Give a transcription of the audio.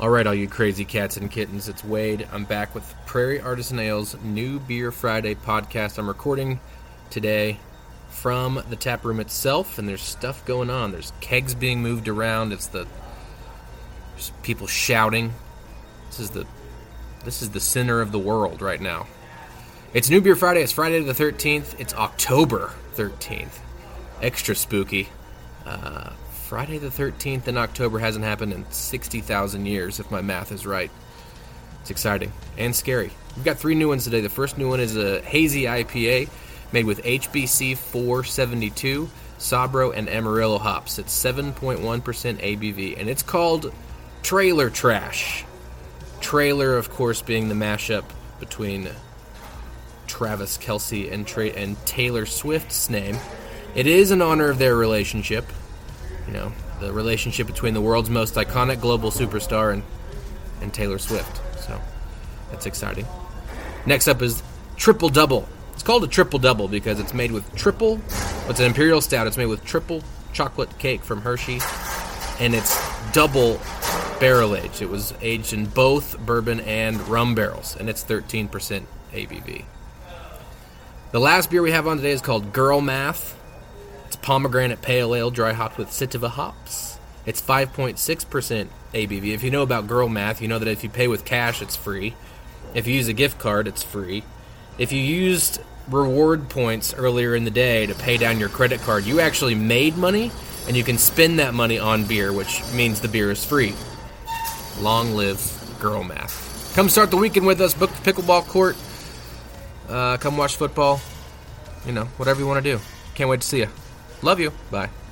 All right, all you crazy cats and kittens, it's Wade. I'm back with Prairie Artisan Ale's New Beer Friday podcast. I'm recording today from the tap room itself, and there's stuff going on. There's kegs being moved around. It's the there's people shouting. This is the this is the center of the world right now. It's New Beer Friday. It's Friday the 13th. It's October 13th. Extra spooky. Uh, Friday the 13th in October hasn't happened in 60,000 years, if my math is right. It's exciting and scary. We've got three new ones today. The first new one is a hazy IPA made with HBC 472, Sabro, and Amarillo hops. It's 7.1% ABV, and it's called Trailer Trash. Trailer, of course, being the mashup between Travis Kelce and, Tra- and Taylor Swift's name. It is in honor of their relationship. Know, the relationship between the world's most iconic global superstar and, and Taylor Swift. So that's exciting. Next up is Triple Double. It's called a Triple Double because it's made with triple, it's an Imperial Stout. It's made with triple chocolate cake from Hershey, and it's double barrel aged. It was aged in both bourbon and rum barrels, and it's 13% ABV. The last beer we have on today is called Girl Math. Pomegranate pale ale dry hopped with sativa hops. It's 5.6% ABV. If you know about Girl Math, you know that if you pay with cash, it's free. If you use a gift card, it's free. If you used reward points earlier in the day to pay down your credit card, you actually made money and you can spend that money on beer, which means the beer is free. Long live Girl Math. Come start the weekend with us. Book the pickleball court. Uh, come watch football. You know, whatever you want to do. Can't wait to see you. Love you. Bye.